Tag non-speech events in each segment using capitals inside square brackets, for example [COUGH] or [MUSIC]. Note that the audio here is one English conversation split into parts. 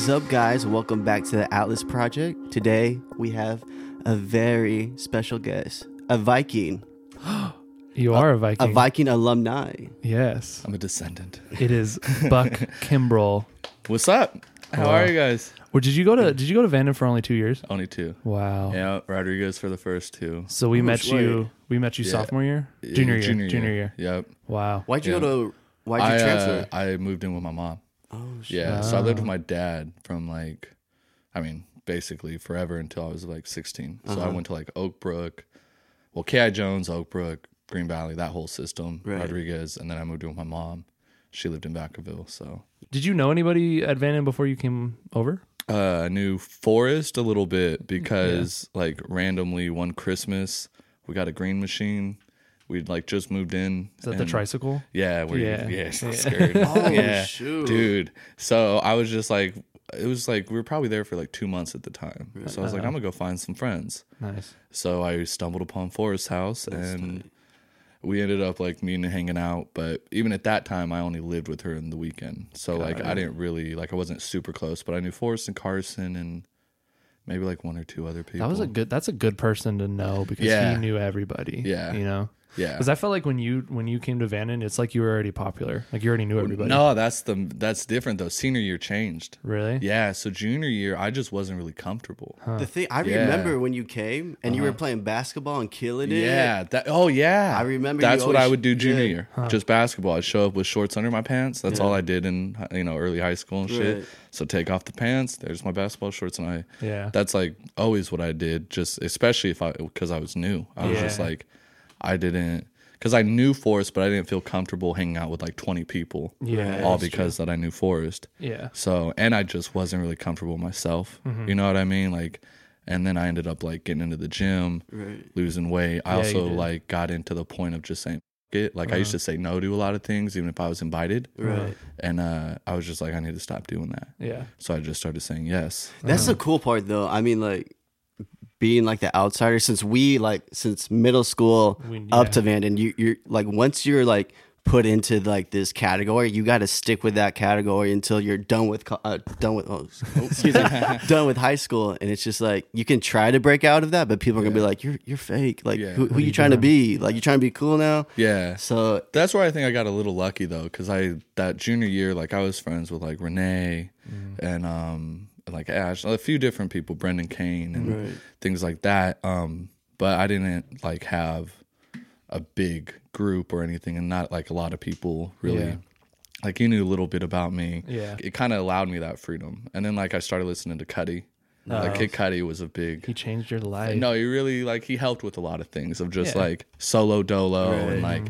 is up, guys? Welcome back to the Atlas Project. Today we have a very special guest, a Viking, [GASPS] You are a Viking. a Viking alumni. Yes. I'm a descendant. It is Buck [LAUGHS] Kimbriel. What's up? How Wow. are you guys? Or did you go to did you go to Vanden for only two years? Only two. Wow. Yeah, Rodriguez for the first two. So we Oh, met sweet. you we met you Yeah. sophomore year? Junior year. Junior, Junior year. Yep. Wow. Why'd you Yeah. go to? Why'd you I, uh, transfer? I moved in with my mom. Oh shit! Yeah. So I lived with my dad from like, I mean, basically forever until I was like 16. So I Uh-huh. went to like Oak Brook, well, K.I. Jones, Oak Brook, Green Valley, that whole system, Right. Rodriguez. And then I moved in with my mom. She lived in Vacaville. So Did you know anybody at Vanden before you came over? uh, I knew Forrest a little bit because like randomly one Christmas we got a green machine. We'd like just moved in. Is that the tricycle? Yeah, where Yeah. you, yeah, so Yeah. [LAUGHS] scared. [LAUGHS] Oh, yeah, shoot. dude. So I was just like, it was like we were probably there for like two months at the time. So I was like, Uh-huh. I'm gonna go find some friends. Nice. So I stumbled upon Forrest's house and tight. we ended up like meeting and hanging out. But even at that time, I only lived with her in the weekend. So like I didn't really like I wasn't super close, but I knew Forrest and Carson and maybe like one or two other people. That was a good that's a good person to know because Yeah. he knew everybody. Yeah. You know? Yeah. Because I felt like when you when you came to Vanden, it's like you were already popular. Like you already knew oh, everybody. No, that's the that's different though. Senior year changed. Really? Yeah, so junior year I just wasn't really comfortable. The thing I Yeah. remember when you came and you were uh-huh. playing basketball and killing it. Yeah, that oh yeah. I remember That's you what I would do junior yeah. year. Just basketball. I'd show up with shorts under my pants. That's all I did in you know early high school and shit. So take off the pants. There's my basketball shorts, and I. Yeah. That's like always what I did. Just especially if I because I was new. I was just like, I didn't because I knew Forrest, but I didn't feel comfortable hanging out with like 20 people. Yeah, all that's because that I knew Forrest. Yeah. So, and I just wasn't really comfortable myself. Mm-hmm. You know what I mean? Like, and then I ended up like getting into the gym, Right. losing weight. I Yeah, also like got into the point of just saying it. Like I used Uh-huh. to say no to a lot of things, even if I was invited. Right. And uh, I was just like, I need to stop doing that. Yeah. So I just started saying yes. That's Uh-huh. the cool part, though. I mean, like being like the outsider since we like since middle school We- up to Vanden, you you're like once you're like put into like this category, you got to stick with that category until you're done with uh, done with oh, excuse me [LAUGHS] done with high school, and it's just like you can try to break out of that, but people are gonna be like, you're you're fake. Like Yeah. who, who are you, you trying to doing? be? Like you trying to be cool now? Yeah. So That's where I think I got a little lucky though, because I that junior year, like I was friends with like Renee and um like Ash, a few different people, Brendan Kane and Right. things like that. Um, but I didn't like have a big group or anything, and not like a lot of people really. Yeah. Like you knew a little bit about me. Yeah. It kind of allowed me that freedom, and then like I started listening to Cudi. Like Oh. Kid Cudi was a big. He changed your life. No, he really like he helped with a lot of things of just Yeah. like solo dolo Right. and like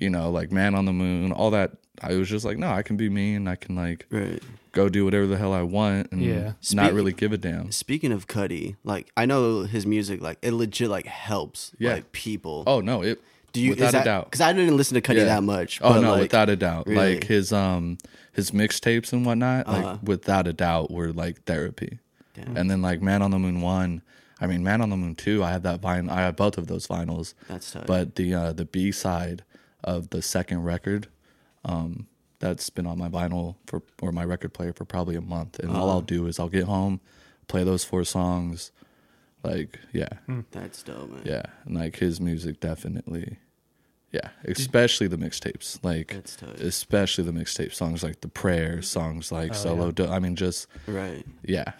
you know like man on the moon, all that. I was just like, no, I can be me and I can like right. Go do whatever the hell I want and Yeah. not Speak- really give a damn. Speaking of Cudi, like I know his music, like it legit like helps Yeah. like people. Oh no, it Do you without a doubt. Because I didn't listen to Cudi Yeah. that much. Oh but, no, like, without a doubt. really? Like his um his mixtapes and whatnot, Uh-huh. like without a doubt were like therapy. Damn. And then like Man on the Moon one, I mean Man on the Moon two, I have that vinyl I have both of those vinyls. That's tight. But the uh the B side of the second record, um, that's been on my vinyl for or my record player for probably a month. And Uh-huh. all I'll do is I'll get home, play those four songs. Like, yeah. That's dope, man. Yeah. And like his music definitely yeah, especially the mixtapes. Like That's tight. especially the mixtape songs like the prayer songs like Oh, solo yeah. Do- i mean just Right. yeah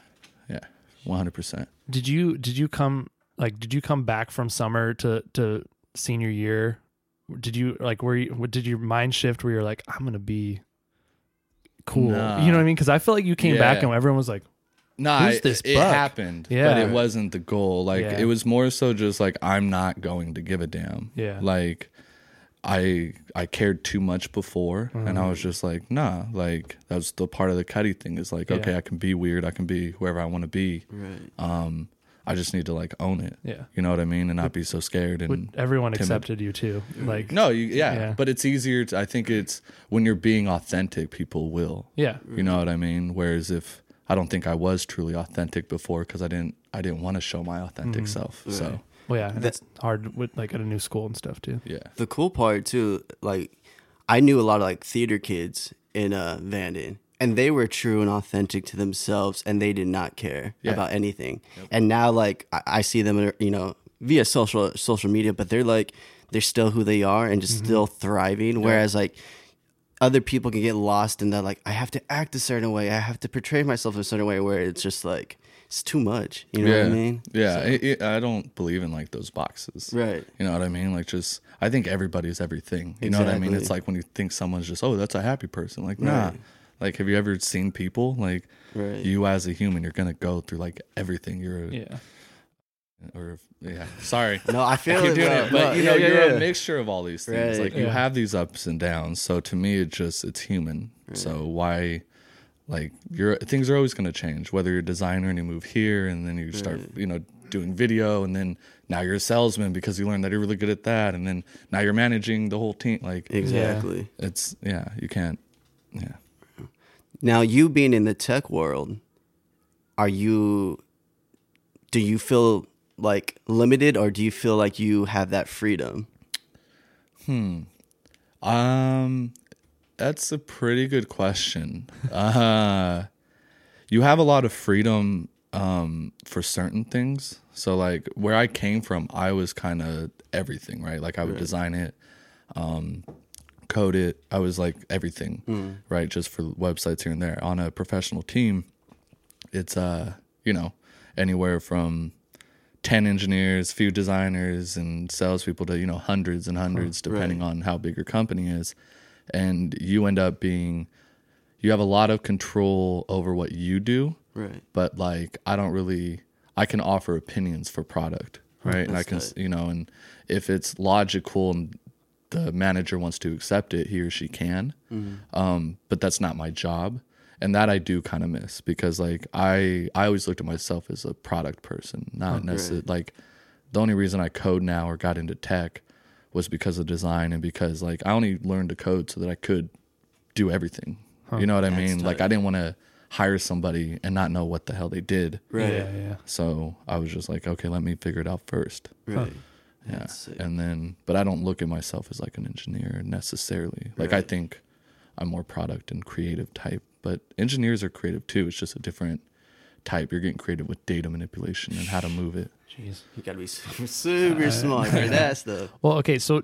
yeah 100% Did you did you come like did you come back from summer to to senior year? Did you like were you did your mind shift where you're like I'm gonna be cool? Nah. You know what I mean? Because I feel like you came back and everyone was like, nah Who's it, this it happened Yeah. but it wasn't the goal like Yeah. it was more so just like i'm not going to give a damn Yeah. like i i cared too much before and i was just like nah like that was the part of the Cudi thing is like Yeah. okay i can be weird i can be whoever i want to be Right. um i just need to like own it yeah. you know what i mean and not be so scared and But everyone timid. accepted you too. Like No, you, yeah, Yeah. but it's easier. To, I think it's when you're being authentic, people will. yeah. You know what I mean? Whereas if I don't think I was truly authentic before because I didn't, I didn't want to show my authentic Mhm. self. Right. So Well, yeah, and That- hard with like at a new school and stuff too. yeah, The cool part too, like I knew a lot of like theater kids in uh Vanden, and they were true and authentic to themselves and they did not care Yeah. about anything and now like I, I see them uh, you know via social social media but they're like they're still who they are and just mm-hmm. still thriving whereas like other people can get lost in that like i have to act a certain way i have to portray myself a certain way where it's just like it's too much you know yeah, what i mean yeah. So- I- I, I don't believe in like those boxes. right You know what I mean? Like just I think everybody's everything. You know what I mean? It's like when you think someone's just, oh, that's a happy person. Like, nah. Right. Like have you ever seen people? Like right you as a human, you're gonna go through like everything. You're a, Yeah. or yeah. Sorry. [LAUGHS] no i I feel keep it, doing bro. it, but No, you know, yeah, you're yeah. a mixture of all these things. Right. Like you have these ups and downs. So to me, it just it's human. So why, like, you're things are always going to change. Whether you're a designer and you move here, and then you start, Right. you know, doing video, and then now you're a salesman because you learned that you're really good at that, and then now you're managing the whole team. Like, exactly it's yeah, you can't. Yeah. Now, you being in the tech world, are you, do you feel like limited or do you feel like you have that freedom? Hmm. Um, that's a pretty good question. [LAUGHS] Uh, you have a lot of freedom um, for certain things. So, like where I came from, I was kind of everything, right? Like I would design it, um, code it. I was like everything, right? Just for websites here and there. On a professional team, it's uh, you know, anywhere from 10 engineers, few designers, and salespeople to, you know, hundreds and hundreds, depending on how big your company is. And you end up being, you have a lot of control over what you do, Right. but like, I don't really, I can offer opinions for product, right? and I can, That's you know, and if it's logical and the manager wants to accept it, he or she can. Um, but that's not my job. And that I do kind of miss because like I I always looked at myself as a product person, not necessarily like the only reason I code now or got into tech was because of design and because like I only learned to code so that I could do everything. You know what I mean? Like. I didn't want to hire somebody and not know what the hell they did. Right. Yeah, yeah. So I was just like, okay, let me figure it out first. Right. Yeah. And then, but I don't look at myself as like an engineer necessarily. Like I think I'm more product and creative type, but engineers are creative too. It's just a different type. You're getting creative with data manipulation and how to move it. Jeez. You gotta be super, super smart for that stuff. Well, okay, so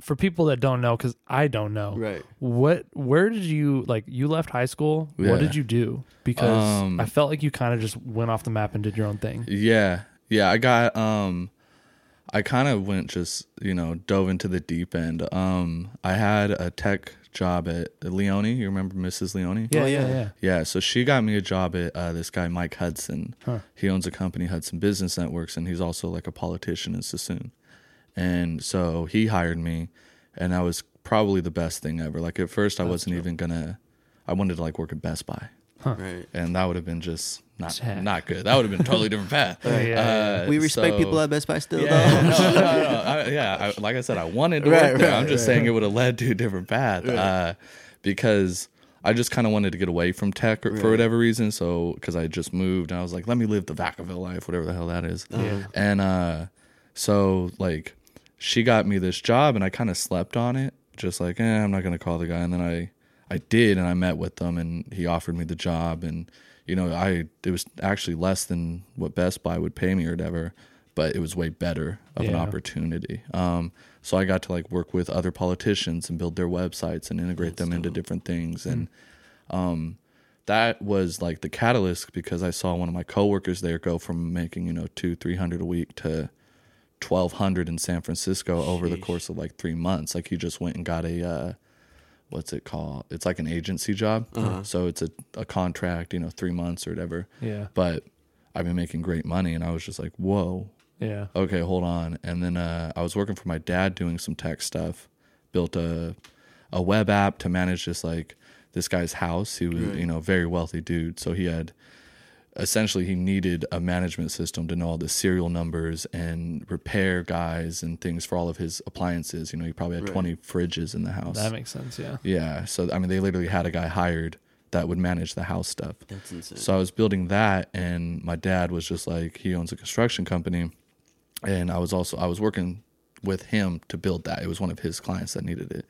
for people that don't know, because I don't know, Right. what where did you like you left high school? Yeah. What did you do? Because Um, I felt like you kind of just went off the map and did your own thing. Yeah. Yeah. I got, um, I kind of went just, you know, dove into the deep end. Um, I had a tech job at Leone. You remember Mrs. Leone? Yeah, yeah, yeah. yeah. Yeah, so she got me a job at uh, this guy Mike Hudson. Huh. He owns a company, Hudson Business Networks, and he's also like a politician in Suisun. And so he hired me, and that was probably the best thing ever. Like at first, I wasn't even gonna. I wanted to like work at Best Buy, Right. and that would have been just not Sad. not good. That would have been a totally different path. [LAUGHS] Yeah, yeah, Uh, We respect so- people at Best Buy still, yeah, though. no, no, no. [LAUGHS] I, yeah, I, like I said, I wanted to Right, work there. right, I'm just right. saying it would have led to a different path uh, because I just kind of wanted to get away from tech or, for whatever reason. So because I just moved, and I was like, let me live the Vacaville life, whatever the hell that is. Uh-huh. And uh, so like she got me this job, and I kind of slept on it, just like, eh, I'm not gonna call the guy. And then I I did, and I met with them, and he offered me the job, and you know, I it was actually less than what Best Buy would pay me or whatever, but it was way better of an opportunity. Um, so I got to like work with other politicians and build their websites and integrate them into different things, and um, that was like the catalyst because I saw one of my coworkers there go from making you know two three hundred a week to twelve hundred in San Francisco over the course of like three months. Like he just went and got a uh, what's it called? It's like an agency job. So it's a, a contract, you know, three months or whatever. Yeah. But I've been making great money and I was just like, whoa, Yeah. okay, hold on. And then uh, I was working for my dad doing some tech stuff, built a a web app to manage just like this guy's house. He was, you know, very wealthy dude. So he had essentially he needed a management system to know all the serial numbers and repair guys and things for all of his appliances. You know, he probably had Right. 20 fridges in the house. That makes sense. Yeah. Yeah. So I mean, they literally had a guy hired that would manage the house stuff. That's insane. So I was building that, and my dad was just like, he owns a construction company, and I was also I was working with him to build that. It was one of his clients that needed it.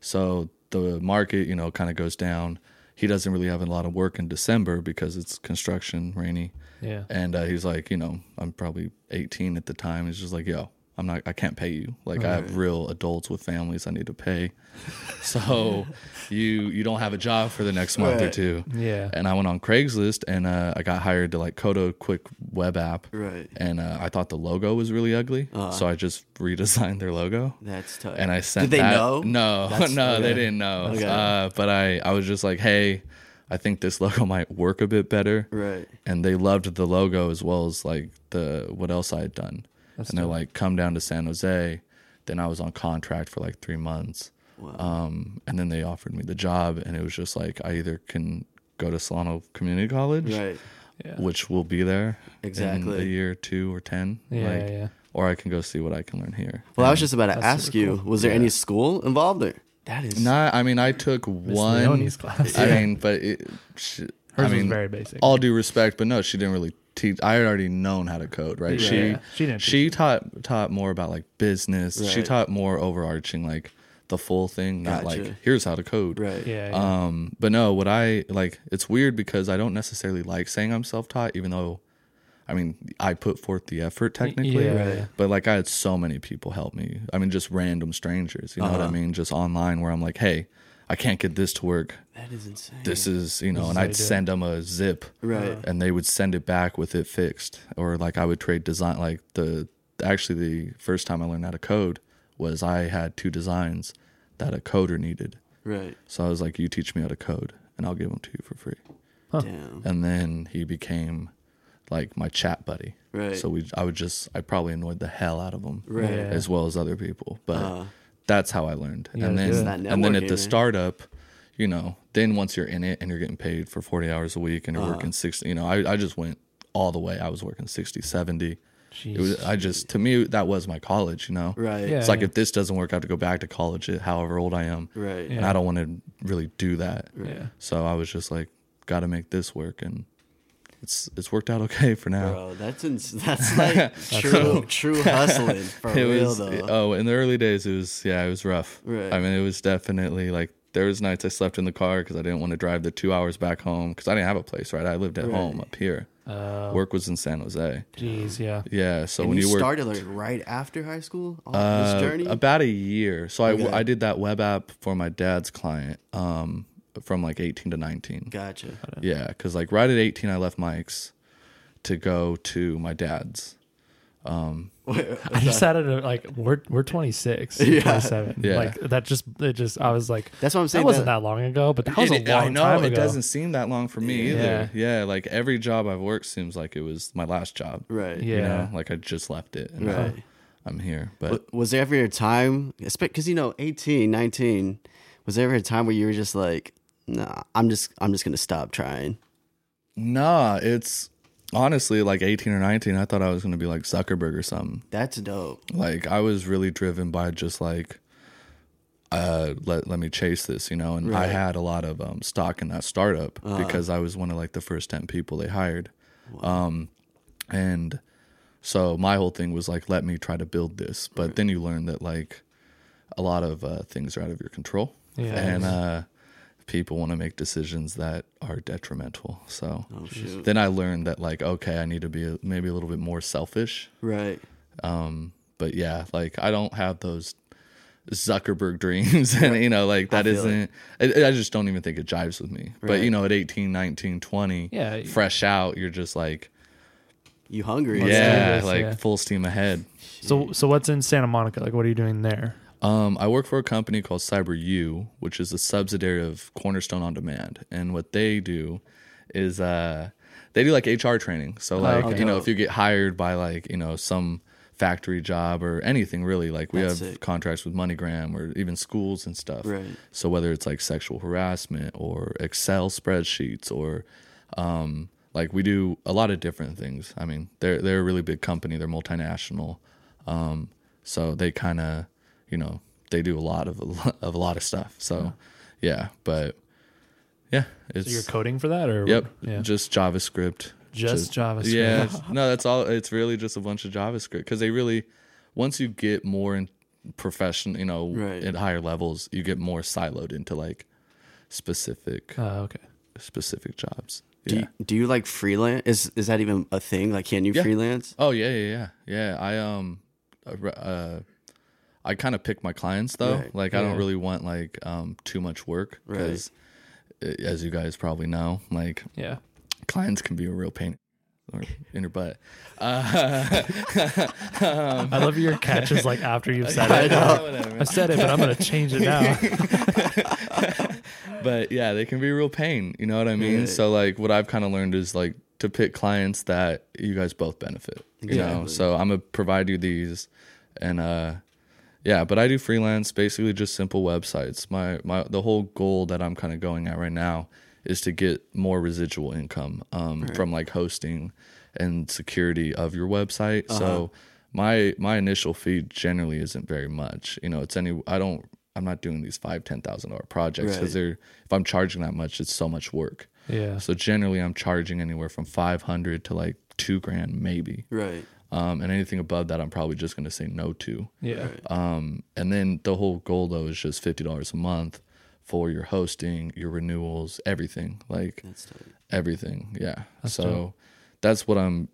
So the market, you know, kind of goes down, he doesn't really have a lot of work in December because it's construction, rainy. Yeah. And uh, he's like, you know, I'm probably 18 at the time. He's just like, yo, I'm not, I can't pay you. Like, I have real adults with families I need to pay. so you you don't have a job for the next month or two. Yeah. And I went on Craigslist and uh, I got hired to like Kodo Quick Web App. Right. And uh, I thought the logo was really ugly, so I just redesigned their logo. That's tough. And I sent. Did they that- know? [LAUGHS] No, That's- [LAUGHS] no, they didn't know. Okay. Uh, but I, I was just like, hey, I think this logo [LAUGHS] might work a bit better. Right. And they loved the logo as well as like the what else I had done. That's and they're dope. like, come down to San Jose. Then I was on contract for like three months. Wow. Um, and then they offered me the job, and it was just like I either can go to Solano Community College, right. Yeah. which will be there in Exactly. a year, two or ten, Yeah, like, yeah. or I can go see what I can learn here. Well, I was just about to ask super you, cool. was there Yeah. any school involved there? That is Not, I mean, I took Miss one. Leone's class. I mean, but it, she, Hers I mean, was very basic. all due respect, but no, she didn't really teach. I had already known how to code, right? Yeah. She Yeah. She didn't She taught taught more about like business. She taught more overarching, like the full thing, not like here's how to code. right. yeah, yeah. Um, but no, what I like, it's weird because I don't necessarily like saying I'm self taught, even though, I mean, I put forth the effort technically. yeah, right. But like, I had so many people help me. I mean, just random strangers. You know what I Uh-huh. mean? Just online, where I'm like, hey, I can't get this to work. That is insane. This is, you know, This is and I'd you send them a zip, right. and they would send it back with it fixed, or like I would trade design. Like the actually the first time I learned how to code was I had two designs that a coder needed. Right. So I was like, "You teach me how to code, and I'll give them to you for free." Damn. And then he became like my chat buddy. Right. So we, I would just, I probably annoyed the hell out of him, Right. As well as other people. But Uh, that's how I learned. You and then, and then at the man. startup, you know, then once you're in it and you're getting paid for 40 hours a week and you're Uh-huh. working 60, you know, I, I just went all the way. I was working 60, 70. Jeez. It was, I just, to me, that was my college, you know? right. Yeah. It's like if this doesn't work, I have to go back to college however old I am. Right. And I don't want to really do that. yeah. So I was just like, got to make this work, and it's it's worked out okay for now. Bro, that's ins- that's like [LAUGHS] true true hustling [LAUGHS] for it real was though. oh, in the early days, it was yeah, it was rough. Right. I mean, it was definitely like there was nights I slept in the car because I didn't want to drive the two hours back home because I didn't have a place. Right, I lived at Right. home up here. Uh, Work was in San Jose. Jeez, yeah. Yeah, so and when you, you, work started like right after high school on uh, this journey. about a year, so Okay. I I did that web app for my dad's client. Um, from like 18 to 19. gotcha. Yeah, because like right at 18, I left Mike's to go to my dad's. um [LAUGHS] I just had it at, like we're we're 26, Yeah. 27. Yeah. Like that just it just I was like That's what I'm saying. that wasn't that- that long ago, but that was It- a long I know time it doesn't seem that long for me Yeah. either. Yeah, like every job I've worked seems like it was my last job. Right. Yeah. You know, like I just left it and now Right. I'm here. But Was there ever a time, because you know, 18, 19, was there ever a time where you were just like, nah, I'm just, I'm just gonna stop trying. nah, it's honestly like 18 or 19. I thought I was going to be like Zuckerberg or something. That's dope. Like I was really driven by just like, uh, let let me chase this, you know. And I had a lot of um, stock in that startup Uh-huh. because I was one of like the first 10 people they hired. Um, and so my whole thing was like, let me try to build this. But then you learn that like a lot of uh, things are out of your control. Yeah. And uh, people want to make decisions that are detrimental. So Oh shoot. then I learned that like, okay, I need to be a, maybe a little bit more selfish. Right. Um, but yeah, like I don't have those Zuckerberg dreams [LAUGHS] and you know, like that I isn't I, I just don't even think it jives with me. But you know, at 18, 19, 20, Yeah, fresh out, you're just like, You hungry? Yeah, this, like yeah. full steam ahead. So so what's in Santa Monica? Like what are you doing there? Um, I work for a company called CyberU, which is a subsidiary of Cornerstone On Demand. And what they do is uh, they do like HR training. So like, okay. you know, if you get hired by like, you know, some factory job or anything really, like we That's have sick. contracts with MoneyGram or even schools and stuff. Right. So whether it's like sexual harassment or Excel spreadsheets or um, like we do a lot of different things. I mean, they're they're a really big company. They're multinational, um, so they kind of, you know, they do a lot of [LAUGHS] of a lot of stuff. So, yeah, but yeah, it's So you're coding for that or yep, Yeah. just JavaScript. Just JavaScript. Yeah, [LAUGHS] no, that's all. It's really just a bunch of JavaScript because they really, once you get more in profession, you know, Right. at higher levels, you get more siloed into like specific Oh, okay. specific jobs. Do Yeah. you, do you like freelance? Is is that even a thing? Like, can you Yeah. freelance? Oh yeah, yeah, yeah, yeah. I um, uh, uh I kind of pick my clients though. Right. Like I don't really want like um too much work because, as you guys probably know, like Yeah. clients can be a real pain or in your butt. Uh, [LAUGHS] I love your catches like after you've said I it. know. I said it, but I'm gonna change it now. [LAUGHS] but yeah, they can be a real pain. You know what I mean? Right. So like, what I've kind of learned is like to pick clients that you guys both benefit. You know, Exactly. so I'm gonna provide you these, and uh, yeah. But I do freelance, basically just simple websites. My my the whole goal that I'm kind of going at right now is to get more residual income um, from like hosting and security of your website. So my my initial fee generally isn't very much. You know, it's any I don't I'm not doing these five ten thousand dollar projects because Right. they're if I'm charging that much, it's so much work. Yeah. So generally, I'm charging anywhere from five hundred to like two grand maybe. Right. Um, and anything above that, I'm probably just going to say no to. Yeah. Um, and then the whole goal though is just fifty dollars a month for your hosting, your renewals, everything, like That's everything. Yeah. so dope. that's what I'm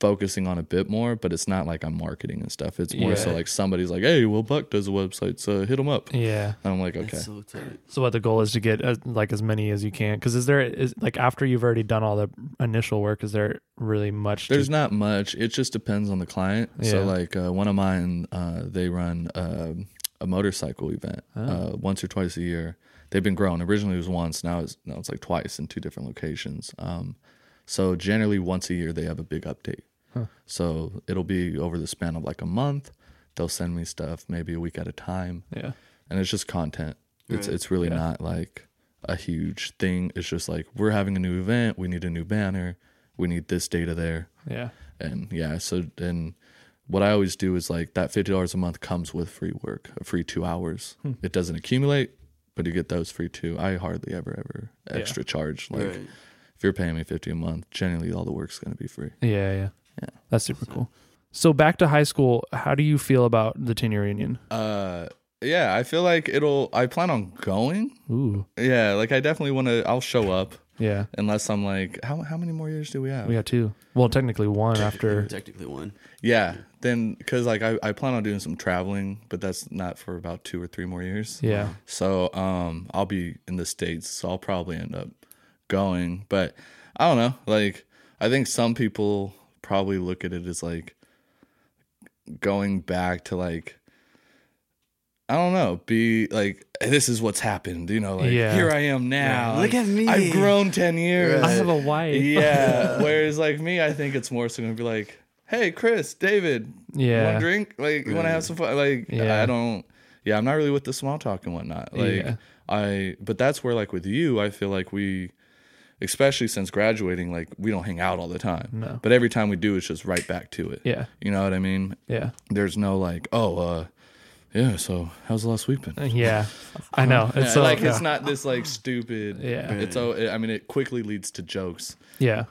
focusing on a bit more, but it's not like I'm marketing and stuff. It's more so like somebody's like, "Hey, well, Buck does a website, so hit him up." Yeah. And I'm like, "Okay." So. So what the goal is to get as, like as many as you can because is there is like after you've already done all the initial work is there really much to- There's not much. It just depends on the client. So like uh, one of mine, uh, they run um a motorcycle event Oh. uh, once or twice a year. They've been growing. Originally it was once. Now it's now it's like twice in two different locations. Um, so generally once a year they have a big update. Huh. So it'll be over the span of like a month. They'll send me stuff maybe a week at a time, yeah and it's just content. It's Right. it's really Yeah. not like a huge thing. It's just like we're having a new event. We need a new banner. We need this data there yeah and yeah so then what i always do is like that $50 a month comes with free work a free two hours Hmm. it doesn't accumulate but you get those free too i hardly ever ever Yeah. extra charge like right. If you're paying me 50 a month generally all the work's going to be free yeah yeah Yeah. that's super cool. So back to high school, how do you feel about the ten year reunion? uh yeah i feel like it'll i plan on going Ooh yeah like i definitely want to i'll show up yeah unless i'm like how, how many more years do we have we got two. Well, technically one after. [LAUGHS] Technically one. yeah then because like I, I plan on doing some traveling but that's not for about two or three more years Yeah So um I'll be in the States, so I'll probably end up going. But I don't know. Like I think some people probably look at it as like going back to like I don't know, be like this is what's happened, you know, like Yeah. here I am now. Right. Look at me. I've grown ten years. I have a wife. yeah. [LAUGHS] Whereas like me, I think it's more so gonna be like, Hey Chris, David, you Yeah. want to drink? Like, you want to have some fun? Like, Yeah. I don't. Yeah, I'm not really with the small talk and whatnot. Like, Yeah. I. But that's where, like, with you, I feel like we, especially since graduating, like, we don't hang out all the time. No. But every time we do, it's just right back to it. Yeah. You know what I mean? Yeah. There's no like, oh, uh, yeah. So how's the last week been? Yeah. I know. Yeah, [LAUGHS] It's so, like yeah. it's not this like stupid. Yeah. It's oh, I mean, it quickly leads to jokes Yeah.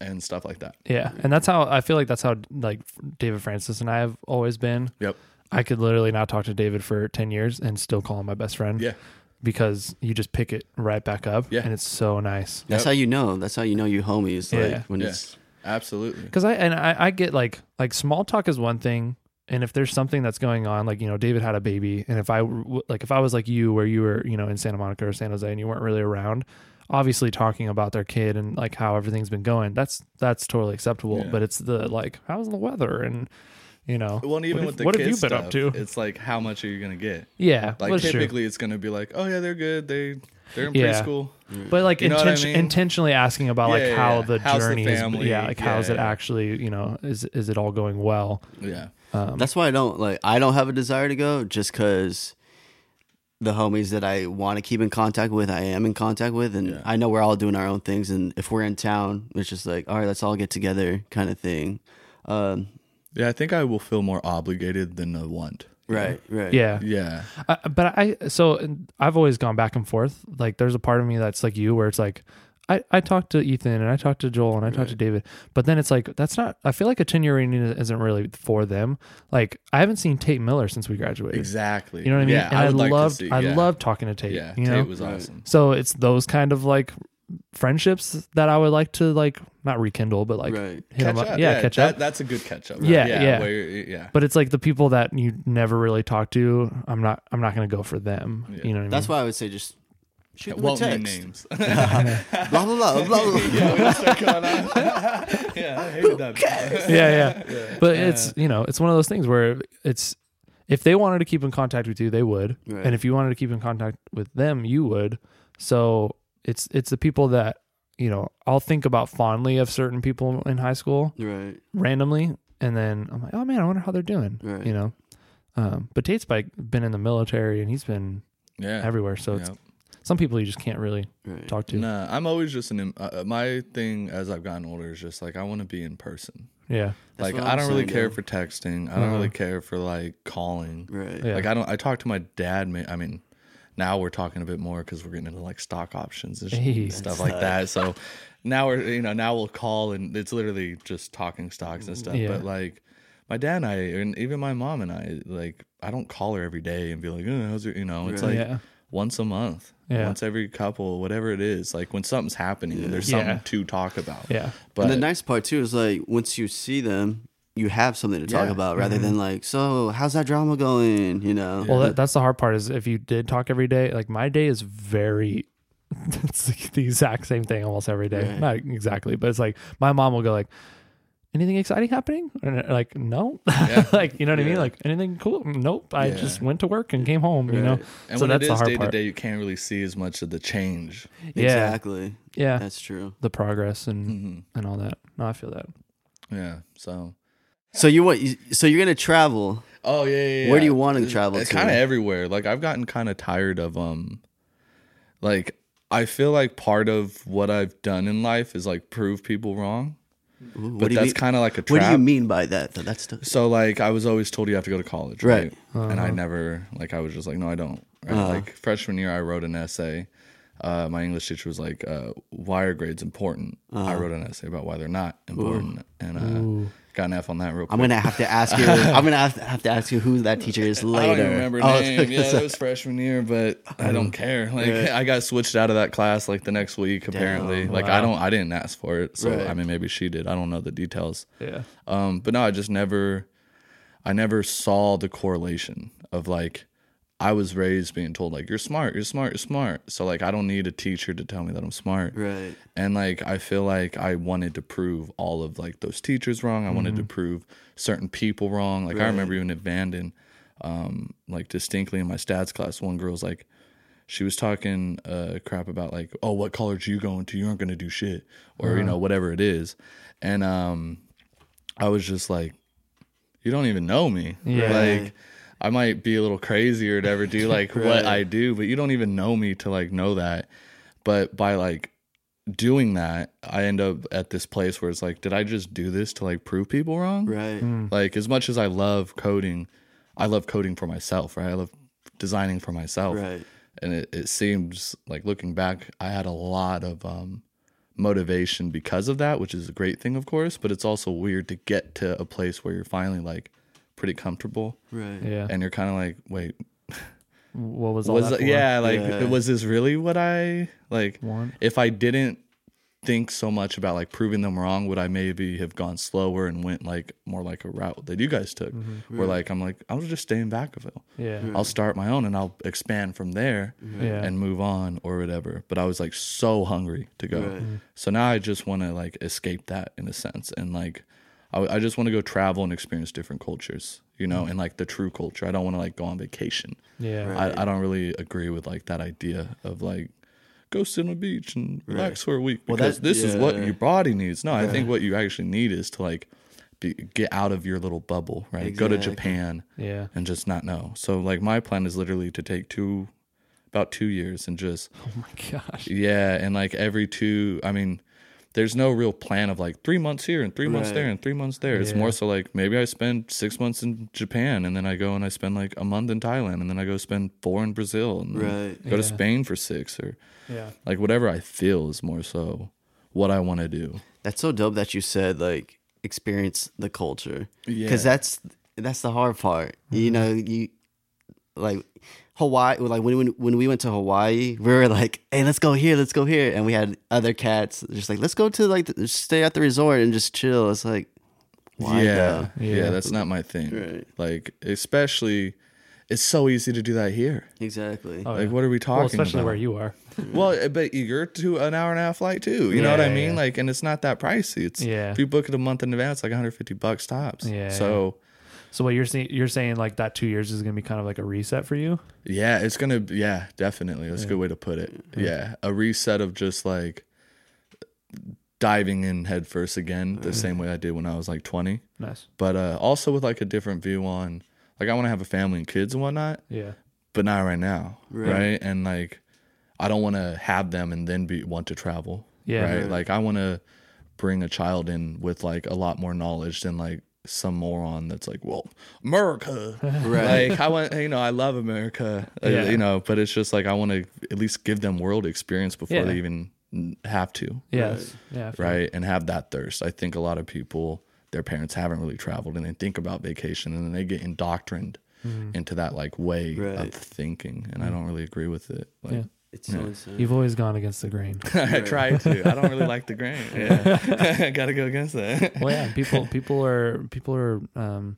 and stuff like that. Yeah. And that's how I feel like that's how like David Francis and I have always been. Yep. I could literally not talk to David for 10 years and still call him my best friend Yeah. Because you just pick it right back up Yeah. and it's so nice. That's Yep. how you know. That's how you know you homies. Like Yeah. when Yeah. it's Absolutely. Cause I, and I, I get like, like small talk is one thing. And if there's something that's going on, like, you know, David had a baby. And if I, w- like, if I was like you, where you were, you know, in Santa Monica or San Jose and you weren't really around, obviously talking about their kid and like how everything's been going, that's, that's totally acceptable. Yeah. But it's the like, how's the weather? And, you know, Well, and even what, with have- the what have you been up to? It's like how much are you gonna get? Yeah. Like that's true. typically, it's gonna be like, oh yeah, they're good. They they're in Yeah. preschool. but like You know what I mean? intentionally asking about like Yeah, yeah, how yeah. the How's the journey family? is yeah like how's Yeah, it actually you know is is it all going well Yeah, um That's why I don't like. I don't have a desire to go just because the homies that I want to keep in contact with, I am in contact with, and Yeah. I know we're all doing our own things. And if we're in town, it's just like, all right, let's all get together, kind of thing. Um, yeah. I think I will feel more obligated than a want. right, right, yeah Yeah, I, but I so I've always gone back and forth like there's a part of me that's like you where it's like I, I talked to Ethan and I talked to Joel and I talked Right. to David, but then it's like that's not. I feel like a ten year reunion isn't really for them. Like I haven't seen Tate Miller since we graduated. Exactly. You know what I mean? Yeah, and I I, like loved to see. I yeah. loved talking to Tate. Yeah, you Tate know, was awesome. so it's those kind of like friendships that I would like to like not rekindle, but like right. Catch up. up. Yeah, catch that, up. That's a good catch up. Yeah, yeah. where you're- yeah. But it's like the people that you never really talk to. I'm not. I'm not going to go for them. Yeah. You know what I mean? That's why I would say just shoot them Won't name names. Blah [LAUGHS] blah [LAUGHS] blah blah. blah. yeah, we just start going on. yeah, I hated that. yeah, yeah. [LAUGHS] But it's you know it's one of those things where it's if they wanted to keep in contact with you, they would, Right. and if you wanted to keep in contact with them, you would. So it's it's the people that you know I'll think about fondly of certain people in high school Right. randomly, and then I'm like, oh man, I wonder how they're doing. Right. You know. Um, but Tate's like been in the military and he's been Yeah. everywhere. So it's yeah. some people you just can't really Right. talk to. Nah, I'm always just an. Uh, uh, my thing as I've gotten older is just like I want to be in person. Yeah. That's like I don't really care dude. for texting. I don't Uh-huh. really care for like calling. Right. Yeah. Like I don't. I talk to my dad. I mean, now we're talking a bit more because we're getting into like stock options and Hey. stuff like that. So now we're you know now we'll call and it's literally just talking stocks and stuff. Yeah. But like my dad and I and even my mom and I like I don't call her every day and be like, oh, how's it? You know, it's Right. like yeah. once a month, Yeah. once every couple, whatever it is. Like when something's happening, and there's Yeah. something to talk about. Yeah. But and the nice part too is like once you see them, you have something to talk Yeah. about rather than like, so how's that drama going? You know. Well, that, that's the hard part is if you did talk every day, like my day is very, [LAUGHS] it's like the exact same thing almost every day. Right. Not exactly, but it's like my mom will go like, anything exciting happening? And uh, like, no, [LAUGHS] like, you know what I mean? Like anything cool? Nope. I Yeah. just went to work and came home, you know? And so when that's it the hard day to day, you can't really see as much of the change. Yeah. Exactly. Yeah. That's true. the progress and, hmm and all that. No, I feel that. Yeah. So. So you want? So you're gonna travel? Oh yeah. yeah, yeah. Where do you want to travel It's kind of everywhere. Like I've gotten kind of tired of um, like I feel like part of what I've done in life is like prove people wrong, Ooh, what but do you that's kind of like a trap. What do you mean by that? Though? That's the, So like I was always told you have to go to college, Right. right? And I Uh-huh. never like I was just like no I don't. Right? Uh-huh. Like freshman year I wrote an essay. Uh, my English teacher was like, uh, "Why are grades important?" I Uh-huh. wrote an essay about why they're not important, and uh, Ooh. Got an F on that real quick. I'm gonna have to ask you. [LAUGHS] I'm gonna have to, have to ask you who that teacher is later. I don't even remember Oh, name. Yeah, that was freshman year, but I don't care. Like Right. I got switched out of that class like the next week. Apparently, like Wow. I don't, I didn't ask for it. So Right. I mean, maybe she did. I don't know the details. Yeah. Um, but no, I just never, I never saw the correlation of like, I was raised being told like you're smart, you're smart, you're smart. So like I don't need a teacher to tell me that I'm smart. right. And like I feel like I wanted to prove all of like those teachers wrong. I wanted to prove certain people wrong. Like I remember even at Vanden, um, like distinctly in my stats class, one girl's like, she was talking uh, crap about like, oh, what college you going to? You aren't gonna do shit, or you know whatever it is. And um, I was just like, you don't even know me. Yeah. Like I might be a little crazy or whatever, do like [LAUGHS] what I do, but you don't even know me to like know that. But by like doing that, I end up at this place where it's like, did I just do this to like prove people wrong? Right. Mm. Like as much as I love coding, I love coding for myself, right? I love designing for myself. Right. And it, it seems like looking back, I had a lot of um motivation because of that, which is a great thing, of course, but it's also weird to get to a place where you're finally like pretty comfortable Right. Yeah. and you're kind of like, wait, what was all was that for? yeah, like Yeah. was this really what I like One. if I didn't think so much about like proving them wrong, would I maybe have gone slower and went like more like a route that you guys took? Mm-hmm. Where like I'm like, I'll just stay in Vacaville. Yeah. I'll start my own and I'll expand from there Yeah. and move on or whatever. But I was like so hungry to go. Right. Mm-hmm. So now I just want to like escape that in a sense and like I, I just want to go travel and experience different cultures, you know, and like the true culture. I don't want to like go on vacation. yeah. Right. I, I don't really agree with like that idea of like go sit on a beach and relax for a week Well, because that- this is what your body needs. No, I think what you actually need is to like be, get out of your little bubble, right? Go to Japan Yeah. and just not know. So like my plan is literally to take two about 2 years and just [LAUGHS] Oh my gosh. yeah, and like every two, I mean, there's no real plan of like three months here and three months Right. there and three months there. It's Yeah. more so like maybe I spend six months in Japan and then I go and I spend like a month in Thailand and then I go spend four in Brazil and then Right. go to Spain for six or Yeah. like whatever I feel is more so what I want to do. That's so dope that you said like experience the culture. Yeah. Because that's that's the hard part. Mm-hmm. You know, you like Hawaii. Like when when when we went to Hawaii, we were like, "Hey, let's go here, let's go here," and we had other cats just like, "Let's go to like the, stay at the resort and just chill." It's like, why yeah, yeah, Yeah. that's not my thing. Right. Like especially, it's so easy to do that here. Exactly. Oh, Like yeah. what are we talking Well, especially about? where you are. [LAUGHS] Well, but you're to an hour and a half flight too. You know what I mean? yeah. Like, and it's not that pricey. It's Yeah. if you book it a month in advance, like 150 bucks tops. Yeah. So So what you're saying? You're saying like that two years is gonna be kind of like a reset for you. yeah, it's gonna. Yeah, definitely. That's a good way to put it. Yeah, a reset of just like diving in head first again, the same way I did when I was like 20. Nice. But uh, also with like a different view on, like I want to have a family and kids and whatnot. Yeah. but not right now, Right. right? And like, I don't want to have them and then be want to travel, Yeah. right? Right. Like, I want to bring a child in with like a lot more knowledge than like some moron that's like, well, America, [LAUGHS] Right. Like, I want, you know, I love America, uh, Yeah. you know, but it's just like I want to at least give them world experience before Yeah. they even have to, Yes. Yeah. I feel right? And have that thirst. I think a lot of people, their parents haven't really traveled and they think about vacation and then they get indoctrined Mm-hmm. into that like way Right. of thinking. And I don't really agree with it. Like, Yeah. It's so insane. You've always gone against the grain. [LAUGHS] I try to. I don't really like the grain. [LAUGHS] Yeah. I got to go against that. well, yeah. People, [LAUGHS] people are, people are um,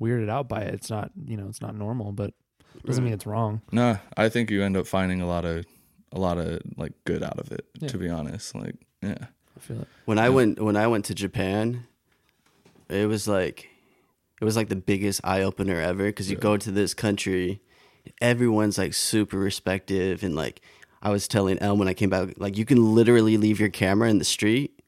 weirded out by it. It's not, you know, it's not normal, but doesn't mean it's wrong. No, I think you end up finding a lot of, a lot of like good out of it, Yeah. to be honest. Like, yeah. I feel it. when I went when I went to Japan, it was like it was like the biggest eye opener ever because you go to this country, everyone's like super respective and like I was telling El when I came back, like you can literally leave your camera in the street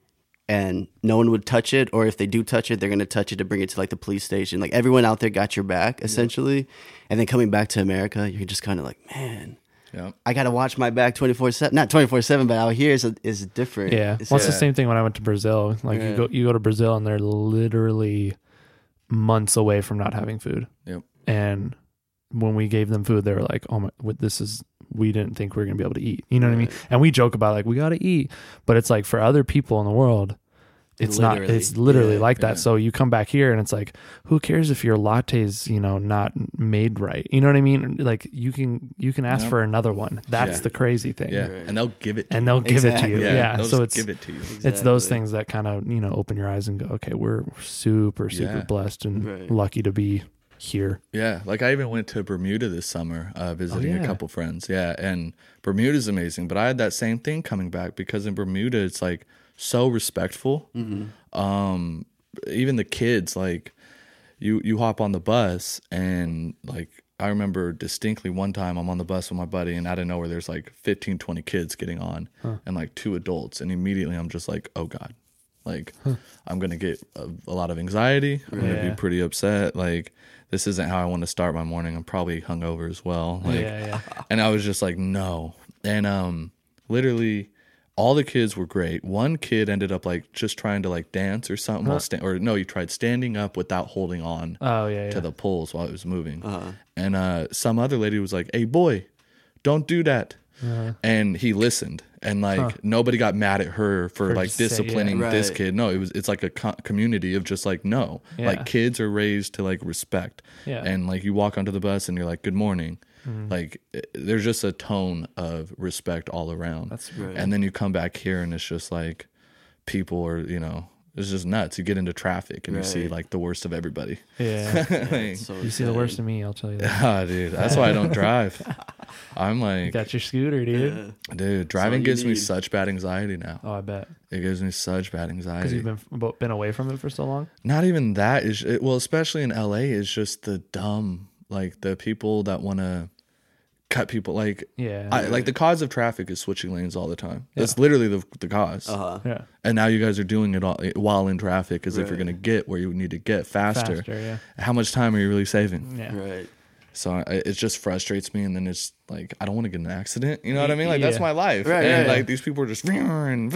and no one would touch it, or if they do touch it, they're gonna touch it to bring it to like the police station. Like everyone out there got your back essentially, and then coming back to America, you're just kind of like, man. Yeah. I gotta watch my back twenty four seven. Not twenty four seven, but out here is is different. Yeah. It's Well, it's the same thing when I went to Brazil. Like you go, you go to Brazil and they're literally months away from not having food. Yep. And when we gave them food, they were like, "Oh my, what- this is." We didn't think we were gonna be able to eat. You know what I mean? And we joke about like we gotta eat, but it's like for other people in the world, it's not. It's literally Yeah, like that. yeah. So you come back here and it's like, who cares if your latte's you know not made right? You know what I mean? Like you can you can ask Yep. for another one. That's Yeah. the crazy thing. Yeah. Right. And they'll give it to And they'll give it to you. yeah. Yeah. So it's give it to you. it's those things that kind of you know open your eyes and go okay we're super super Yeah. blessed and Right. lucky to be here Yeah, like I even went to Bermuda this summer, uh, visiting yeah. a couple friends. Yeah, and Bermuda's amazing, but I had that same thing coming back because in Bermuda it's like so respectful. Um, even the kids, like you, you hop on the bus and like I remember distinctly one time I'm on the bus with my buddy and out of nowhere there's like 15, 20 kids getting on and like two adults, and immediately I'm just like, oh god, like I'm gonna get a, a lot of anxiety. I'm gonna be pretty upset. Like this isn't how I want to start my morning. I'm probably hungover as well. Like, yeah yeah and I was just like, no. And um, literally, all the kids were great. One kid ended up like just trying to like dance or something while sta- or no, he tried standing up without holding on oh yeah yeah to the poles while it was moving. Uh-huh. And uh, some other lady was like, "Hey, boy, don't do that." Uh-huh. And he listened, and like nobody got mad at her for, For like just say- yeah. disciplining this kid. No, it was it's like a co- community of just like no, Yeah. like kids are raised to like respect, Yeah. Mm-hmm. and like you walk onto the bus and you're like, "Good morning," like eh, there's just a tone of respect all around. that's Right. And then you come back here and it's just like people are you know it's just nuts. You get into traffic and you see like the worst of everybody. yeah [LAUGHS] Like, [LAUGHS] So you see the worst of me i'll tell you that Ah, dude, that's why I don't drive. [LAUGHS] I'm you like, got your scooter dude dude, driving you gives me such bad anxiety now. oh i bet It gives me such bad anxiety. because you've been been away from it for so long Not even that is it, well, especially in LA, is just the dumb, like the people that want to cut people. Like, yeah I, like the cause of traffic is switching lanes all the time. That's literally the the cause. Uh-huh. yeah And now you guys are doing it all while in traffic, as if you're gonna get where you need to get faster. faster yeah How much time are you really saving? yeah Right. So I, it just frustrates me, and then it's like I don't want to get in an accident. You know what I mean? Like that's my life, Right, and right. like these people are just, and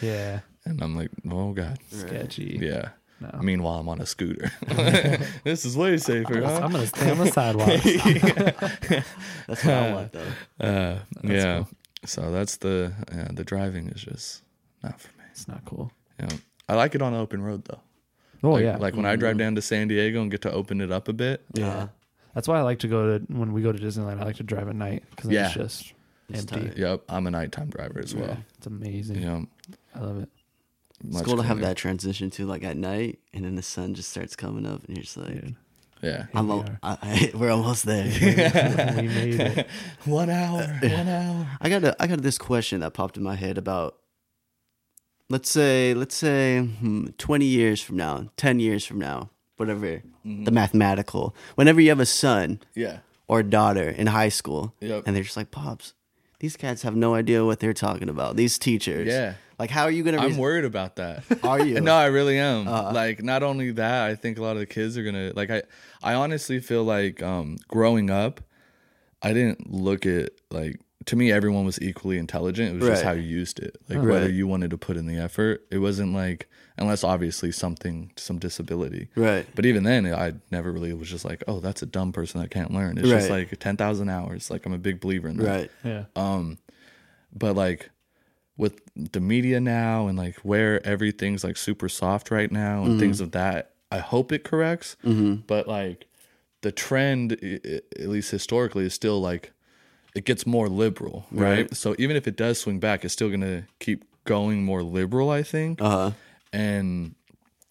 Yeah. And I'm like, oh god, Sketchy. yeah. No. Meanwhile, I'm on a scooter. [LAUGHS] [LAUGHS] this is way safer. huh? I'm gonna stay on the sidewalk. [LAUGHS] That's what I want though. Uh, uh yeah. So that's the yeah, the driving is just not for me. it's not cool. You know, I like it on open road though. Oh like, yeah. Like when I drive mm-hmm. down to San Diego and get to open it up a bit. Yeah. Uh-huh. That's why I like to go to when we go to Disneyland. I like to drive at night because Yeah. it's just It's empty. tight. Yep. I'm a nighttime driver as well. It's amazing. You know, I love it. It's much cool to have that transition to like at night, and then the sun just starts coming up, and you're just like, Dude. Yeah. I'm we al- are. I, I, [LAUGHS] we're almost there. we made it. [LAUGHS] [LAUGHS] One hour. One hour. I got a, I got this question that popped in my head about let's say let's say hmm, 20 years from now 10 years from now whatever the mathematical whenever you have a son Yeah. or a daughter in high school Yep. and they're just like pops these cats have no idea what they're talking about these teachers Yeah. Like how are you gonna I'm worried about that. [LAUGHS] are you [LAUGHS] no, I really am. Uh-huh. like not only that, I think a lot of the kids are gonna like I I honestly feel like um growing up, I didn't look at like to me everyone was equally intelligent. It was just how you used it. Like Right. whether you wanted to put in the effort. It wasn't like unless obviously something some disability. right But even then, I never really was just like, oh, that's a dumb person that can't learn. It's just Right. like ten thousand hours. Like I'm a big believer in that right Yeah. um but like with the media now and like where everything's like super soft right now and things of that i hope it corrects but like the trend at least historically is still like it gets more liberal right, Right. so even if it does swing back it's still gonna keep going more liberal i think uh-huh and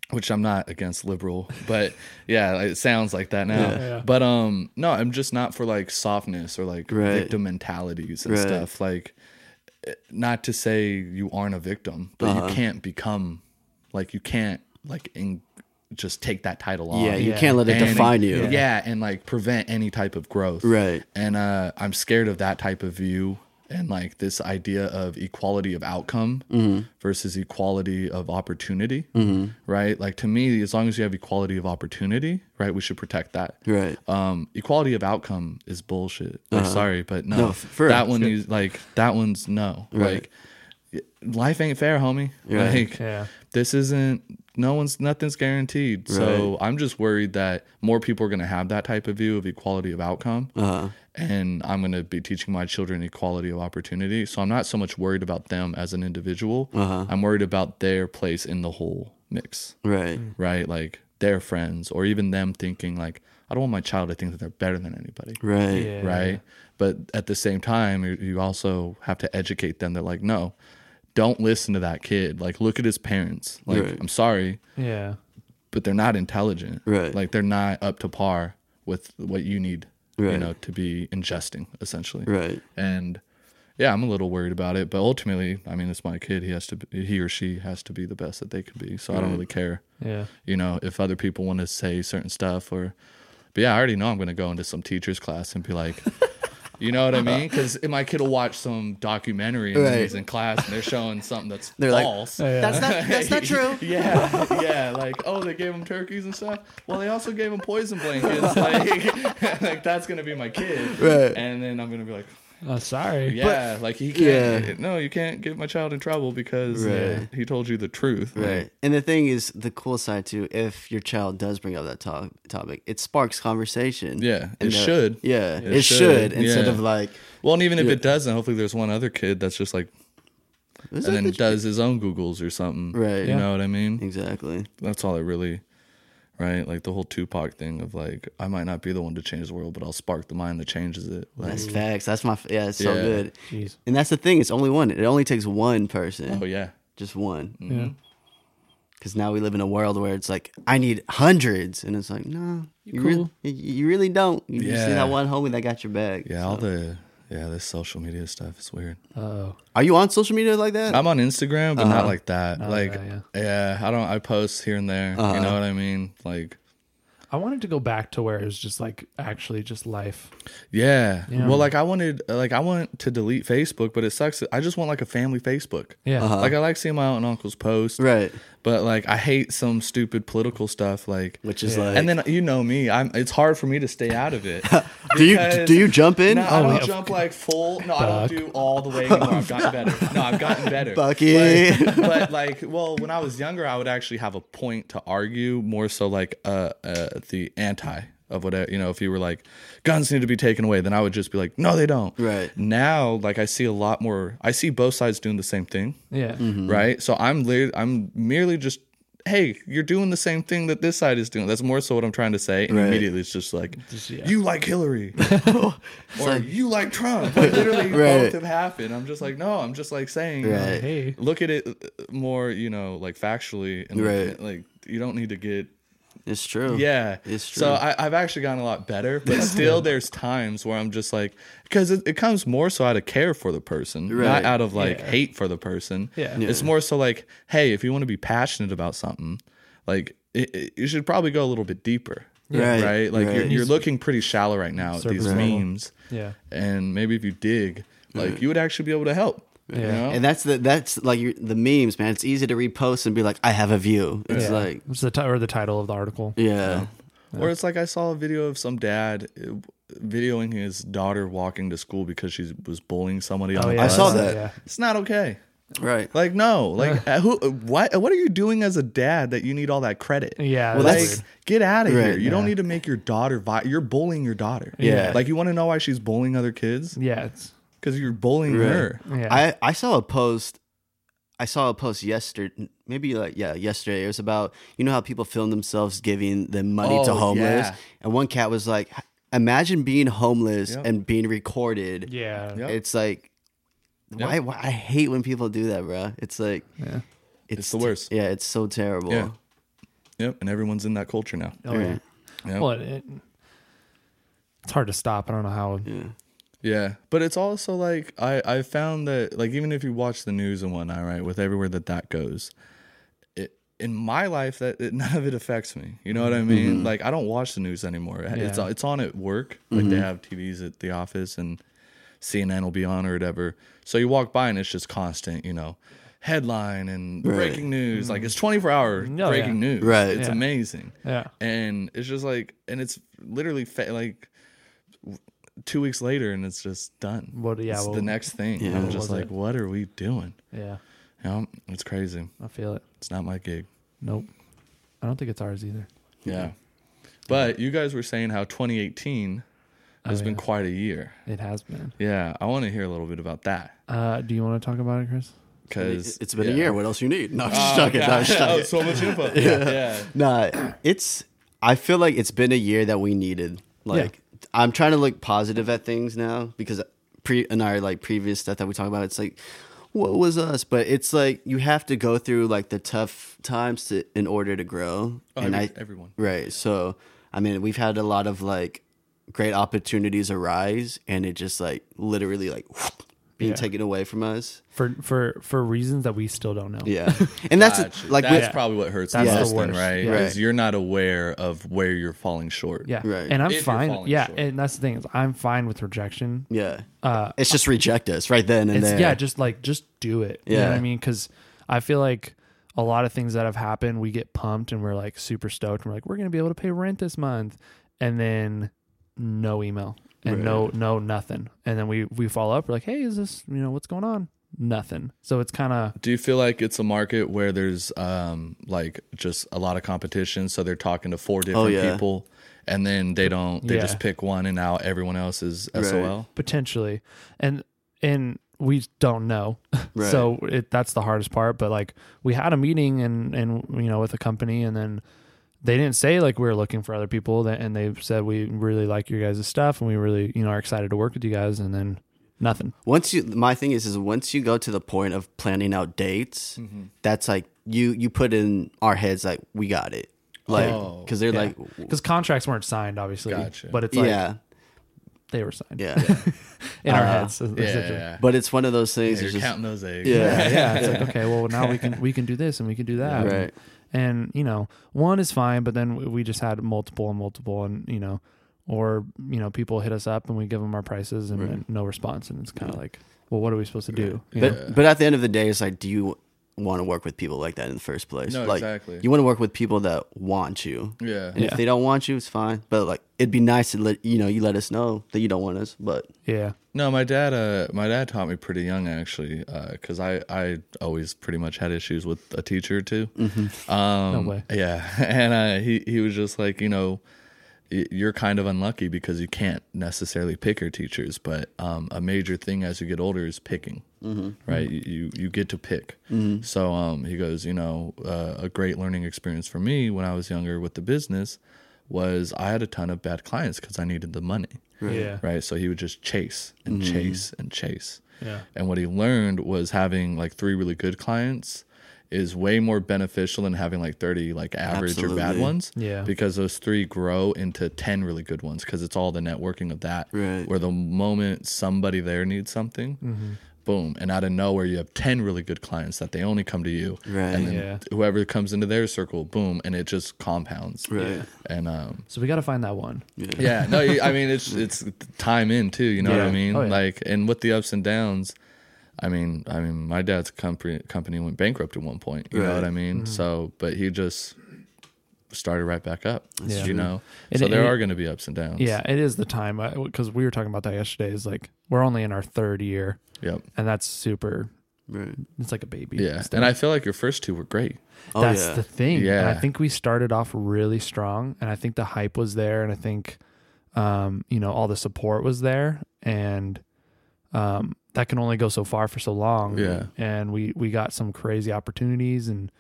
which I'm not against liberal, but [LAUGHS] yeah, it sounds like that now. Yeah. Yeah. But um, no, I'm just not for like softness or like Right. victim mentalities and Right. stuff. Like, not to say you aren't a victim, but Uh-huh. you can't become like you can't like in, just take that title on. yeah you Yeah. can't let it And- define you Yeah. and like prevent any type of growth. right And uh, I'm scared of that type of view and like this idea of equality of outcome Mm-hmm. versus equality of opportunity. Right. Like to me, as long as you have equality of opportunity, right, we should protect that. right Um, equality of outcome is bullshit. Like, sorry, but no, Uh-huh. No, for that one [LAUGHS] is like that one's no. Right. Like life ain't fair, homie. Right. Like Yeah. this isn't no one's nothing's guaranteed. So I'm just worried that more people are going to have that type of view of equality of outcome. uh-huh And I'm going to be teaching my children equality of opportunity. So I'm not so much worried about them as an individual. Uh-huh. I'm worried about their place in the whole mix, right right? Like their friends or even them thinking like, I don't want my child to think that they're better than anybody right Yeah. right? But at the same time, you, you also have to educate them that like, no, don't listen to that kid. Like, look at his parents. Like, Right. I'm sorry, Yeah. but they're not intelligent. Right. Like, they're not up to par with what you need, right. you know, to be ingesting essentially. right And yeah, I'm a little worried about it, but ultimately, I mean, it's my kid. He has to, be, he or she has to be the best that they can be. So I don't really care Yeah. you know, if other people want to say certain stuff or, but yeah, I already know I'm going to go into some teacher's class and be like, you know what I mean? [LAUGHS] Because my kid will watch some documentary and Right. he's in class and they're showing something that's [LAUGHS] They're like, false. Yeah. that's not that's not [LAUGHS] true yeah, yeah, like oh, they gave him turkeys and stuff. Well, they also gave him poison blankets. Like, like that's gonna be my kid, Right. And then I'm gonna be like, Oh, sorry. yeah, like he can't. Yeah. No, you can't get my child in trouble because uh, he told you the truth. Like, Right. And the thing is, the cool side too, if your child does bring up that to- topic, it sparks conversation. Yeah, And it should. Yeah, it, It should, should, instead yeah. of like, Well, and even if it doesn't, hopefully there's one other kid that's just like, and then the- does his own Googles or something. Right. You Yeah. know what I mean? exactly. That's all it really, right? Like the whole Tupac thing of like, I might not be the one to change the world, but I'll spark the mind that changes it. Like, That's facts. That's my yeah. It's so Yeah. good. Jeez. And that's the thing. It's only one. It only takes one person, oh yeah, just one. Mm-hmm. Yeah. Because now we live in a world where it's like I need hundreds, and it's like no, you, really, cool. you, you really don't. You just see that one homie that got your bag. yeah. All the yeah, this social media stuff is weird. Oh. Are you on social media like that? I'm on Instagram, but not Uh-huh. like that. Oh, like, yeah, yeah, I don't. I post here and there. Uh-huh. You know what I mean? Like, I wanted to go back to where it was just like actually just life. Yeah. Yeah. Well, like I wanted, like I want to delete Facebook, but it sucks. I just want like a family Facebook. Yeah. Uh-huh. Like I like seeing my aunt and uncles post, Right. but like I hate some stupid political stuff. Like, Which is Yeah. like and then you know me, I'm. It's hard for me to stay out of it. [LAUGHS] do you do you jump in? No, I Oh, don't yeah. jump like full. No, I don't do all the way anymore. I've gotten better. No, I've gotten better. [LAUGHS] Bucky. But, but, like, well, when I was younger, I would actually have a point to argue more so like uh, uh the anti of whatever you know. If you were like guns need to be taken away, then I would just be like, no, they don't. Right. Now, like I see a lot more. I see both sides doing the same thing. Yeah. Right. So I'm I'm merely just. Hey, you're doing the same thing that this side is doing. That's more so what I'm trying to say. And Right. immediately it's just like, Just, yeah. you like Hillary [LAUGHS] or you like Trump. Like, literally, [LAUGHS] Right. both have happened. I'm just like, no, I'm just like saying, Right. Hey. look at it uh, more, you know, like factually, and Right. like you don't need to get, It's true. yeah, It's true. So I, I've actually gotten a lot better, but [LAUGHS] still, there's times where I'm just like, because it, it comes more so out of care for the person, not out of like Yeah. hate for the person. Yeah. it's more so like, hey, if you want to be passionate about something, like it, it, you should probably go a little bit deeper. Right, Right, like You're, you're looking pretty shallow right now at these Surface memes Yeah. and maybe if you dig, like you would actually be able to help. You Yeah. know? And that's the that's like your, the memes, man. It's easy to repost and be like, I have a view. It's yeah. like, What's the ti- or the title of the article? yeah, Or it's like I saw a video of some dad uh, videoing his daughter walking to school because she was bullying somebody on Oh the yeah. bus. saw that. Yeah. It's not okay. right. Like no, like uh, who? What? What are you doing as a dad that you need all that credit? Yeah. Well, that's Like, that's- get out of here. Right, You don't need to make your daughter. Vi- you're bullying your daughter. Yeah. Like you want to know why she's bullying other kids? yeah. It's Because you're bullying Right. her. yeah. I I saw a post. I saw a post yesterday, maybe like yeah, yesterday. It was about you know how people film themselves giving them money to Oh, homeless, yeah. and one cat was like, "Imagine being homeless Yep. and being recorded." yeah. Yep. It's like, why, why? I hate when people do that, bro. It's like, Yeah. It's the worst. Yeah, it's so terrible. Yeah. Yep. And everyone's in that culture now. Oh yeah. Right. Yep. Well, it, it's hard to stop. I don't know how. Yeah. Yeah, but it's also like I I found that like even if you watch the news and whatnot, right, with everywhere that that goes, it in my life that it, [LAUGHS] none of it affects me. You know what I mean? Mm-hmm. Like I don't watch the news anymore. It's Yeah. it's on at work. Like they mm-hmm. have TVs at the office and CNN will be on or whatever. So you walk by and it's just constant, you know, headline and Right. breaking news. Like mm-hmm. it's twenty four hour Oh, breaking yeah. news. Right. It's Yeah. amazing Yeah. and it's just like and it's literally fa- like two weeks later and it's just done What- yeah, it's well, the next thing yeah, i'm just like it? what are we doing Yeah. you know it's crazy I feel it. it's not my gig Nope. I don't think it's ours either. yeah but you guys were saying how 2018 has Oh, been yeah. quite a year It has been. yeah i want to hear a little bit about that Uh, do you want to talk about it, Chris? because it's been a year. What else you need? No, I'm just oh, joking. No, I'm just [LAUGHS] oh, joking. so much info [LAUGHS] yeah yeah Nah, it's. I feel like it's been a year that we needed. Like, I'm trying to look positive at things now because pre in our like previous stuff that we talk about, it's like, what was us? But it's like you have to go through like the tough times to in order to grow. Oh, and every- I everyone right. So I mean, we've had a lot of like great opportunities arise, and it just like literally like being Yeah. taken away from us. For for for reasons that we still don't know. Yeah, and that's Gotcha. like that's with- probably what hurts That's the the most then worst. right Yeah. because Right. you're not aware of where you're falling short Yeah. Right. And I'm If fine. Yeah. short. And that's the thing is I'm fine with rejection. yeah. Uh, It's just reject us right then and it's there. yeah, just like just do it. You know what Yeah. I mean? Because I feel like a lot of things that have happened, we get pumped and we're like super stoked. And we're like, we're gonna be able to pay rent this month, and then no email and no no nothing. And then we we follow up. We're like, hey, is this you know what's going on? Nothing. So it's kind of Do you feel like it's a market where there's um like just a lot of competition, so they're talking to four different Oh, yeah. people, and then they don't they Yeah. just pick one, and now everyone else is SOL. potentially, and and we don't know. [LAUGHS] Right. So it that's the hardest part. But like we had a meeting and and you know with a company and then they didn't say like we were looking for other people that, and they said we really like your guys' stuff and we really you know are excited to work with you guys and then nothing. once you my thing is is once you go to the point of planning out dates Mm-hmm. that's like you you put in our heads like we got it like Oh, because they're like because contracts weren't signed obviously, Gotcha. but it's like yeah they were signed yeah [LAUGHS] in our Uh, heads. Yeah, essentially. yeah. but it's one of those things You're it's just counting those eggs. yeah yeah, yeah. It's like [LAUGHS] okay, well now we can we can do this and we can do that, right And you know, one is fine, but then we just had multiple and multiple, and you know, or you know, people hit us up and we give them our prices and, Right. and no response, and it's kind of like, well, what are we supposed to do? But know? but at the end of the day, it's like, do you want to work with people like that in the first place? No, like, exactly. You want to work with people that want you. Yeah. And Yeah. if they don't want you, it's fine. But like, it'd be nice to let you know you let us know that you don't want us. But yeah, No, my dad. Uh, my dad taught me pretty young actually, because I I always pretty much had issues with a teacher too. Um, No way. Yeah, [LAUGHS] and uh, he he was just like, you know, y- you're kind of unlucky because you can't necessarily pick your teachers, but um, a major thing as you get older is picking. Right, you, you you get to pick. So um, he goes, you know, uh, a great learning experience for me when I was younger with the business was I had a ton of bad clients because I needed the money yeah, right? So he would just chase and chase and chase. yeah, And what he learned was having like three really good clients is way more beneficial than having like 30 like average or bad ones. Yeah. Because those three grow into 10 really good ones because it's all the networking of that. Right. Where the moment somebody there needs something, Mm-hmm. boom. And out of nowhere, you have 10 really good clients that they only come to you. Right. And then Yeah. whoever comes into their circle, boom. And it just compounds. Right. And, um, So we got to find that one. yeah, yeah no, I [LAUGHS] mean it's it's time in too. You know what I mean? Oh, yeah. Like, and with the ups and downs, I mean, I mean, my dad's company company went bankrupt at one point. You know what I mean? Mm-hmm. So, but he just started right back up. Yeah. You know, And so it- there it- are going to be ups and downs. Yeah, it is the time because we were talking about that yesterday. Is like we're only in our third year, Yep. and that's super. right. It's like a baby. Yeah. still. And I feel like your first two were great. Oh, that's yeah. the thing. And I think we started off really strong, and I think the hype was there, and I think, um, you know, all the support was there, and um, that can only go so far for so long. Yeah. and we we got some crazy opportunities and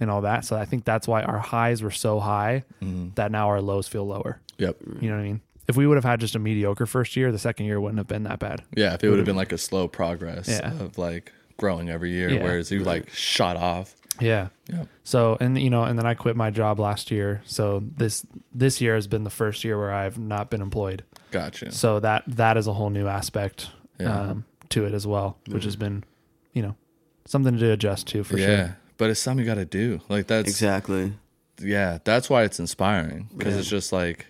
and all that. So I think that's why our highs were so high Mhm. that now our lows feel lower. Yep. You know what I mean? If we would have had just a mediocre first year, the second year wouldn't have been that bad. Yeah. If it would have been like a slow progress Yeah. of like growing every year, Yeah. whereas you like shot off. Yeah. Yeah. So and you know, and then I quit my job last year. So this this year has been the first year where I've not been employed. Gotcha. So that that is a whole new aspect Yeah. um, to it as well, which has mm. been, you know, something to adjust to for yeah. sure. But it's something you got to do. Like that's Exactly. yeah, that's why it's inspiring because Yeah. it's just like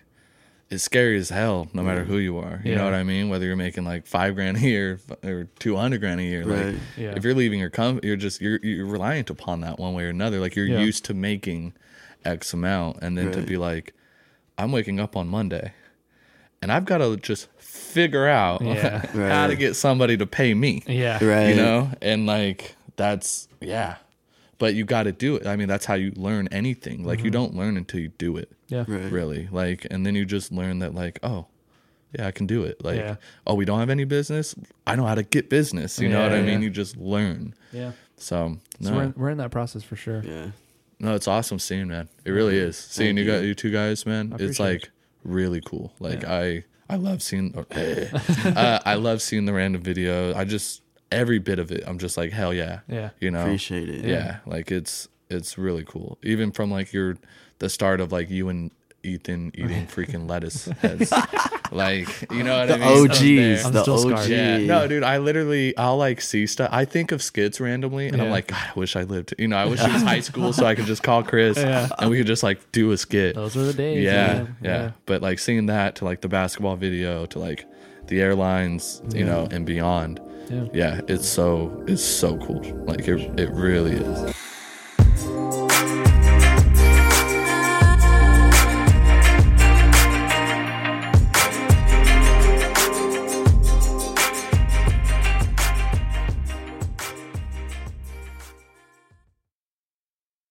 it's scary as hell, no matter who you are. You know what I mean? Whether you're making like five grand a year or two hundred grand a year, Right. like Yeah. if you're leaving your company, you're just you're you're reliant upon that one way or another. Like you're Yeah. used to making X amount, and then to be like, I'm waking up on Monday, and I've got to just figure out Yeah. [LAUGHS] how to get somebody to pay me Yeah. Right. you know and like that's yeah but you got to do it i mean that's how you learn anything like Mm-hmm. you don't learn until you do it Yeah. Right. really like and then you just learn that like oh yeah i can do it like Yeah. oh we don't have any business i know how to get business you know what i mean yeah. you just learn Yeah. so So we're in, we're in that process for sure. Yeah. no it's awesome seeing man it really is seeing you, you. guys you two guys man it's appreciate like really cool like Yeah. i i love seeing or, [LAUGHS] uh, i love seeing the random video i just every bit of it i'm just like hell yeah Yeah. you know Appreciate it. yeah. like it's it's really cool even from like your the start of like you and ethan eating [LAUGHS] freaking lettuce heads [LAUGHS] like you know what The i mean OGs. I'm The still OG. scarred. yeah no dude i literally i'll like see stuff i think of skits randomly and i'm like god i wish i lived you know i wish it was [LAUGHS] high school so i could just call chris Yeah. and we could just like do a skit Those were the days. yeah, man. yeah, But like seeing that to like the basketball video to like the airlines, you know, and beyond. Yeah. Yeah, it's so it's so cool. Like it it really is.